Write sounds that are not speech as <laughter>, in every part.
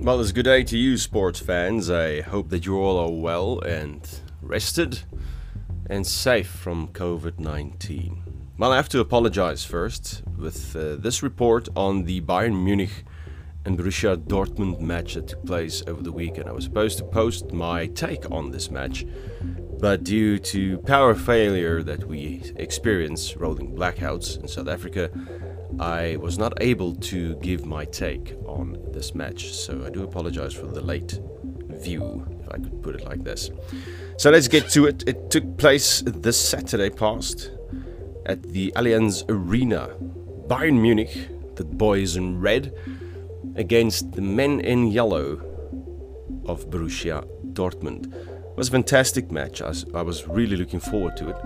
Well, it's a good day to you, sports fans. I hope that you all are well and rested and safe from COVID 19. Well, I have to apologize first with uh, this report on the Bayern Munich and Borussia Dortmund match that took place over the weekend. I was supposed to post my take on this match, but due to power failure that we experience rolling blackouts in South Africa, I was not able to give my take on this match, so I do apologize for the late view, if I could put it like this. So let's get to it. It took place this Saturday past at the Allianz Arena. Bayern Munich, the boys in red, against the men in yellow of Borussia Dortmund. It was a fantastic match. I was, really looking forward to it.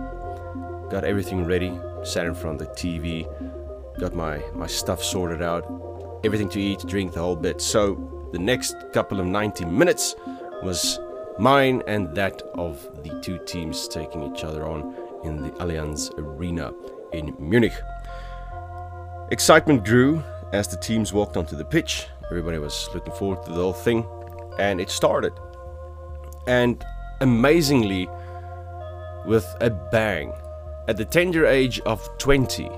Got everything ready, sat in front of the TV, got my, my stuff sorted out, everything to eat, drink, the whole bit. So the next couple of 90 minutes was mine and that of the two teams taking each other on in the Allianz Arena in Munich. Excitement grew as the teams walked onto the pitch. Everybody was looking forward to the whole thing, and it started. And amazingly, with a bang, at the tender age of 20,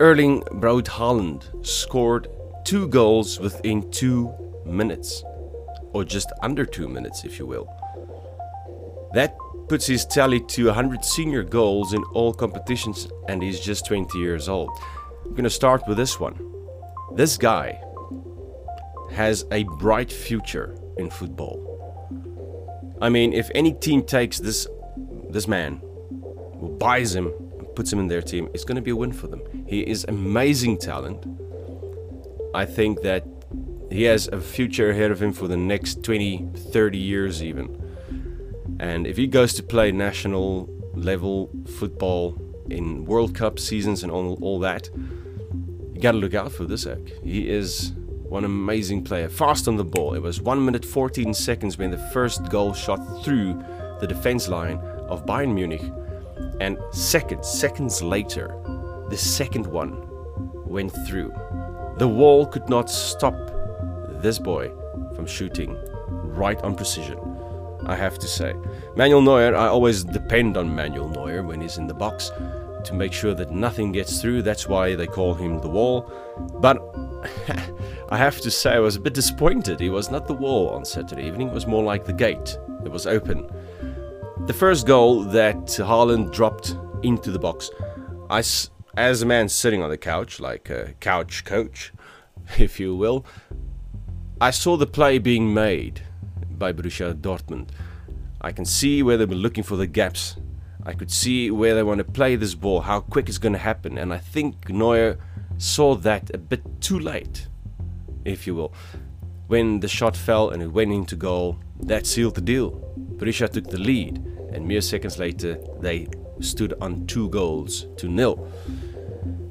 Erling Braut Haaland scored two goals within two minutes, or just under two minutes, if you will. That puts his tally to 100 senior goals in all competitions, and he's just 20 years old. I'm gonna start with this one. This guy has a bright future in football. I mean, if any team takes this this man, buys him and puts him in their team, it's to be a win for them. He is amazing talent. I think that he has a future ahead of him for the next 20, 30 years even. And if he goes to play national level football in World Cup seasons and all, all that, you got to look out for this egg. He is one amazing player, fast on the ball. It was 1 minute 14 seconds when the first goal shot through the defense line of Bayern Munich and seconds, seconds later, the second one went through. The wall could not stop this boy from shooting right on precision. I have to say. Manuel Neuer, I always depend on Manuel Neuer when he's in the box to make sure that nothing gets through. That's why they call him the wall. But <laughs> I have to say, I was a bit disappointed. He was not the wall on Saturday evening, it was more like the gate. It was open. The first goal that Haaland dropped into the box, I, as a man sitting on the couch, like a couch coach, <laughs> if you will, I saw the play being made by Borussia Dortmund. I can see where they were looking for the gaps. I could see where they want to play this ball, how quick it's going to happen, and I think Neuer saw that a bit too late, if you will. When the shot fell and it went into goal, that sealed the deal. Borussia took the lead and mere seconds later they stood on two goals to nil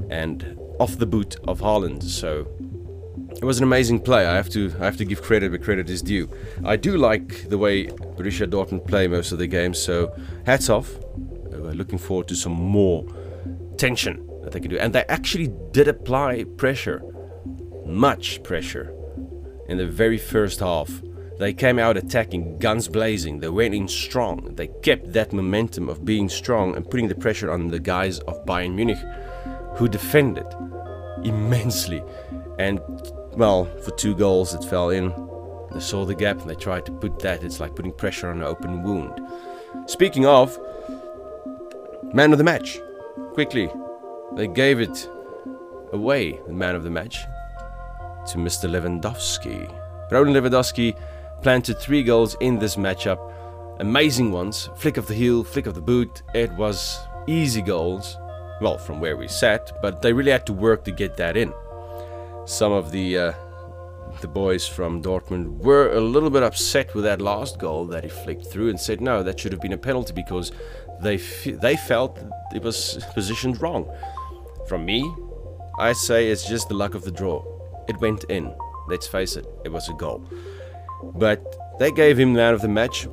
and off the boot of Haaland. So it was an amazing play. I have to I have to give credit where credit is due. I do like the way Borussia Dortmund play most of the games. So hats off. Uh, we're looking forward to some more tension that they can do, and they actually did apply pressure, much pressure, in the very first half. They came out attacking, guns blazing. They went in strong. They kept that momentum of being strong and putting the pressure on the guys of Bayern Munich, who defended immensely. And, well, for two goals it fell in. They saw the gap and they tried to put that. It's like putting pressure on an open wound. Speaking of, man of the match. Quickly, they gave it away, the man of the match, to Mr. Lewandowski. Roland Lewandowski planted three goals in this matchup. Amazing ones. Flick of the heel, flick of the boot. It was easy goals. Well, from where we sat, but they really had to work to get that in. Some of the uh, the boys from Dortmund were a little bit upset with that last goal that he flicked through and said no, that should have been a penalty because they they felt it was <laughs> positioned wrong. From me, I say it's just the luck of the draw. It went in. Let's face it, it was a goal. But they gave him the man of the match.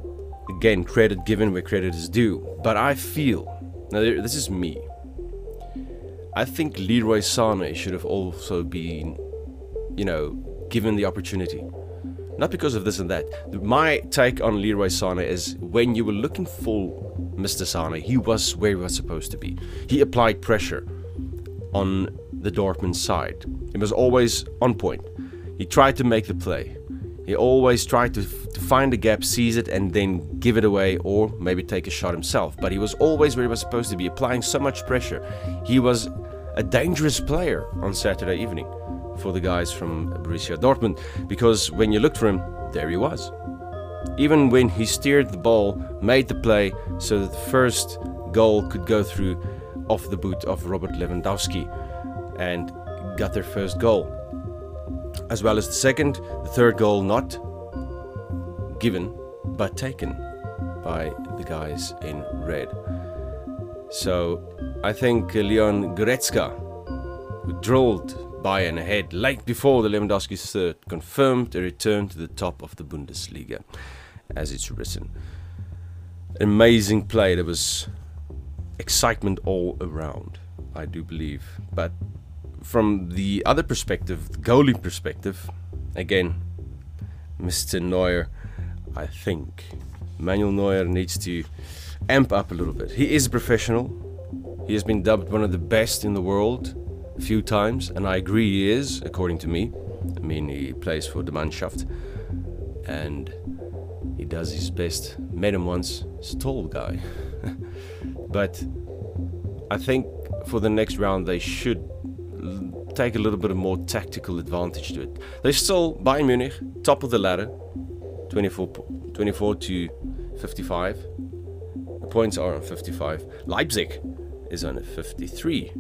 Again, credit given where credit is due. But I feel, now this is me. I think Leroy Sané should have also been, you know, given the opportunity. Not because of this and that. My take on Leroy Sané is when you were looking for Mr. Sané, he was where he was supposed to be. He applied pressure on the Dortmund side. He was always on point. He tried to make the play. He always tried to, to find a gap, seize it, and then give it away, or maybe take a shot himself. But he was always where he was supposed to be, applying so much pressure. He was a dangerous player on Saturday evening for the guys from Borussia Dortmund because when you looked for him, there he was. Even when he steered the ball, made the play so that the first goal could go through off the boot of Robert Lewandowski and got their first goal. As well as the second, the third goal not given but taken by the guys in red. So I think uh, Leon Goretzka, who drilled Bayern ahead late before the Lewandowski's third, confirmed a return to the top of the Bundesliga, as it's written. Amazing play. There was excitement all around, I do believe. But from the other perspective, the goalie perspective, again, Mr. Neuer, I think Manuel Neuer needs to amp up a little bit. He is a professional. He has been dubbed one of the best in the world a few times, and I agree he is, according to me. I mean, he plays for the Mannschaft, and he does his best. Met him once. He's a tall guy. <laughs> but I think for the next round they should take a little bit of more tactical advantage to it. They're still Bayern Munich, top of the ladder, 24, 24 to 55. The points are on 55. Leipzig is on a 53.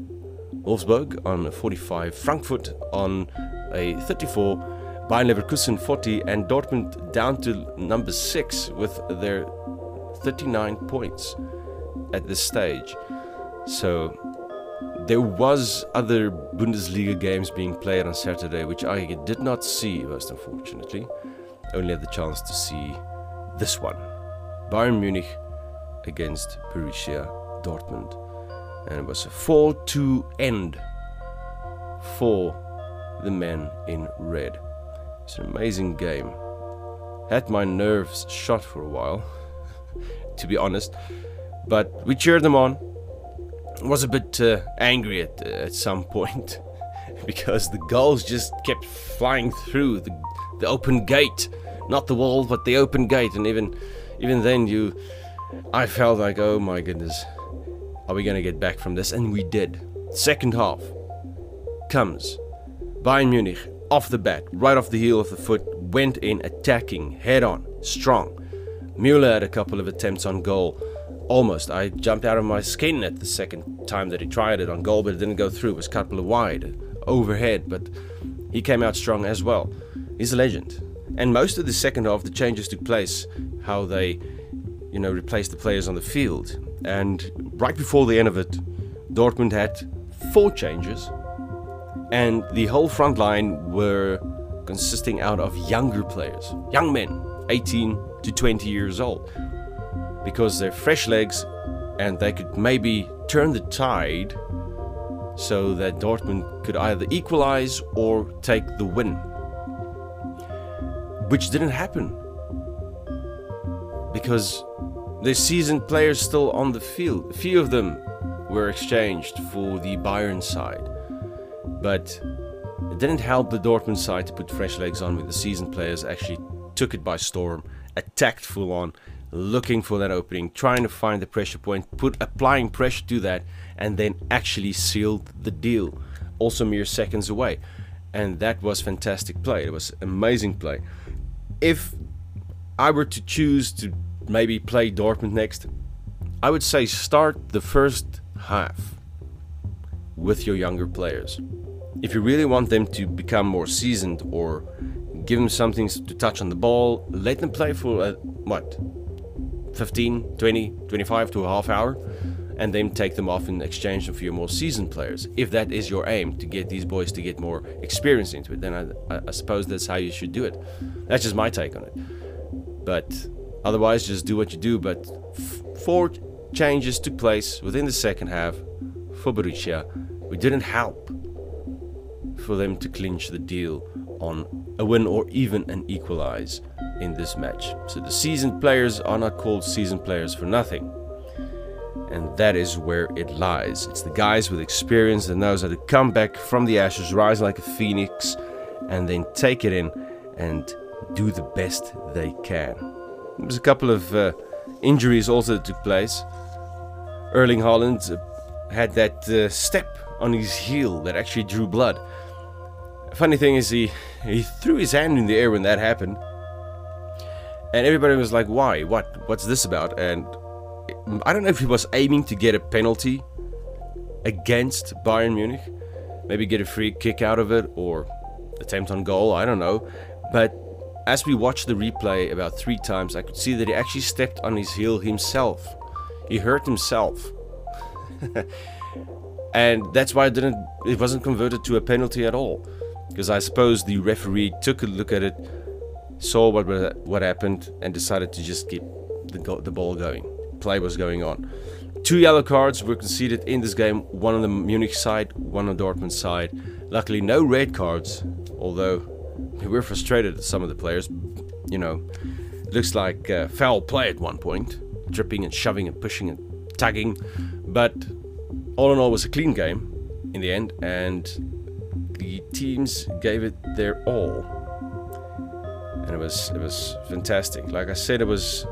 Wolfsburg on a 45. Frankfurt on a 34. Bayer Leverkusen 40 and Dortmund down to number 6 with their 39 points at this stage. So there was other Bundesliga games being played on Saturday, which I did not see, most unfortunately. Only had the chance to see this one: Bayern Munich against Borussia Dortmund, and it was a 4-2 end for the men in red. It's an amazing game. Had my nerves shot for a while, <laughs> to be honest, but we cheered them on was a bit uh, angry at uh, at some point <laughs> because the goals just kept flying through the the open gate, not the wall, but the open gate, and even even then you, I felt like oh my goodness, are we gonna get back from this? And we did. Second half comes Bayern Munich off the bat, right off the heel of the foot, went in attacking head on, strong. Müller had a couple of attempts on goal Almost. I jumped out of my skin at the second time that he tried it on goal, but it didn't go through. It was of wide, overhead, but he came out strong as well. He's a legend. And most of the second half, the changes took place, how they, you know, replaced the players on the field. And right before the end of it, Dortmund had four changes, and the whole front line were consisting out of younger players, young men, 18 to 20 years old because they're fresh legs and they could maybe turn the tide so that Dortmund could either equalize or take the win. Which didn't happen because the seasoned players still on the field. A few of them were exchanged for the Bayern side, but it didn't help the Dortmund side to put fresh legs on with the seasoned players actually took it by storm, attacked full on, looking for that opening, trying to find the pressure point, put applying pressure to that, and then actually sealed the deal. Also mere seconds away. And that was fantastic play. It was amazing play. If I were to choose to maybe play Dortmund next, I would say start the first half with your younger players. If you really want them to become more seasoned or give them something to touch on the ball, let them play for a, what 15, 20, 25 to a half hour, and then take them off in exchange for your more seasoned players. If that is your aim to get these boys to get more experience into it, then I, I suppose that's how you should do it. That's just my take on it. But otherwise, just do what you do. But four changes took place within the second half for Borussia. We didn't help for them to clinch the deal on a win or even an equalize in this match. So the seasoned players are not called seasoned players for nothing. And that is where it lies. It's the guys with experience that knows how to come back from the ashes, rise like a phoenix, and then take it in and do the best they can. There was a couple of uh, injuries also that took place. Erling Haaland uh, had that uh, step on his heel that actually drew blood. Funny thing is, he he threw his hand in the air when that happened, and everybody was like, "Why? What? What's this about?" And I don't know if he was aiming to get a penalty against Bayern Munich, maybe get a free kick out of it or attempt on goal. I don't know, but as we watched the replay about three times, I could see that he actually stepped on his heel himself. He hurt himself. <laughs> and that's why it didn't it wasn't converted to a penalty at all because I suppose the referee took a look at it, saw what what happened, and decided to just keep the the ball going. Play was going on. Two yellow cards were conceded in this game, one on the Munich side, one on Dortmund side. Luckily, no red cards, although we were frustrated at some of the players. You know, looks like uh, foul play at one point, dripping and shoving and pushing and tugging. But all in all, was a clean game in the end, and the teams gave it their all. And it was it was fantastic. Like I said, it was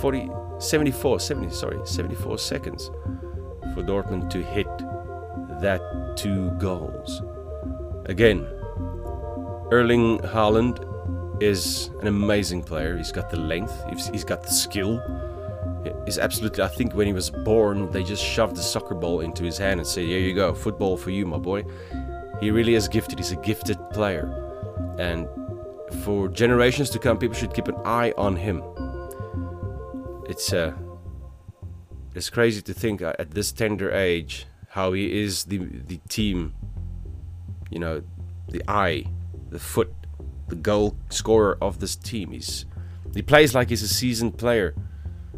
40, 74, 70, sorry, 74 seconds for Dortmund to hit that two goals. Again, Erling Haaland is an amazing player. He's got the length, he's got the skill. He's absolutely, I think when he was born, they just shoved the soccer ball into his hand and said, Here you go, football for you, my boy. He really is gifted. He's a gifted player. And for generations to come, people should keep an eye on him. It's uh, it's crazy to think at this tender age how he is the the team. You know, the eye, the foot, the goal scorer of this team. He's he plays like he's a seasoned player,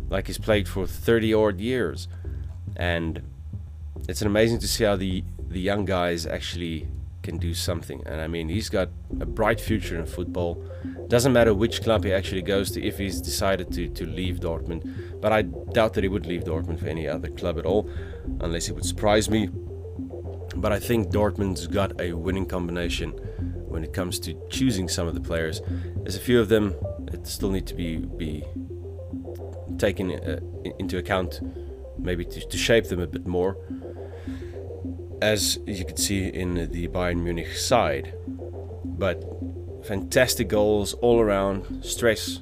like he's played for 30 odd years, and it's amazing to see how the the young guys actually can do something. And I mean, he's got a bright future in football. Doesn't matter which club he actually goes to if he's decided to, to leave Dortmund. But I doubt that he would leave Dortmund for any other club at all, unless it would surprise me. But I think Dortmund's got a winning combination when it comes to choosing some of the players. There's a few of them that still need to be, be taken uh, into account, maybe to, to shape them a bit more as you can see in the Bayern Munich side. But fantastic goals all around, stress,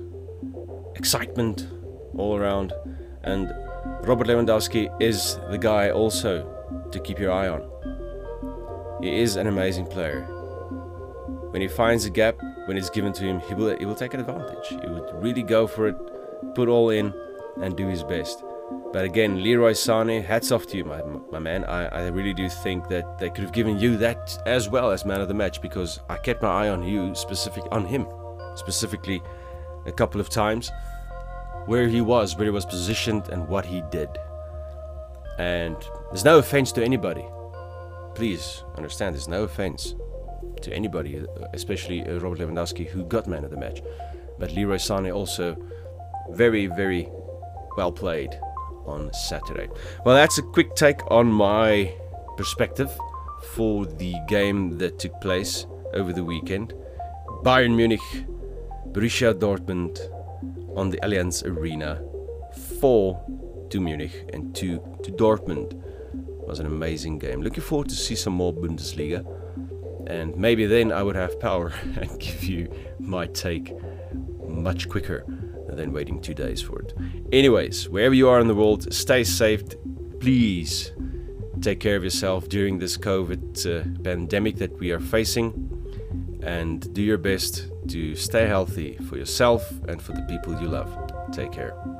excitement all around, and Robert Lewandowski is the guy also to keep your eye on. He is an amazing player. When he finds a gap, when it's given to him, he will he will take advantage. He would really go for it, put all in, and do his best. But again, Leroy Sané, hats off to you, my, my man. I, I really do think that they could have given you that as well as man of the match because I kept my eye on you, specific on him, specifically a couple of times, where he was, where he was positioned, and what he did. And there's no offense to anybody. Please understand, there's no offense to anybody, especially uh, Robert Lewandowski, who got man of the match. But Leroy Sané also very, very well played on Saturday. Well, that's a quick take on my perspective for the game that took place over the weekend. Bayern Munich, Borussia Dortmund on the Allianz Arena. 4 to Munich and 2 to Dortmund. It was an amazing game. Looking forward to see some more Bundesliga. And maybe then I would have power <laughs> and give you my take much quicker than waiting two days for it. Anyways, wherever you are in the world, stay safe. Please take care of yourself during this COVID uh, pandemic that we are facing and do your best to stay healthy for yourself and for the people you love. Take care.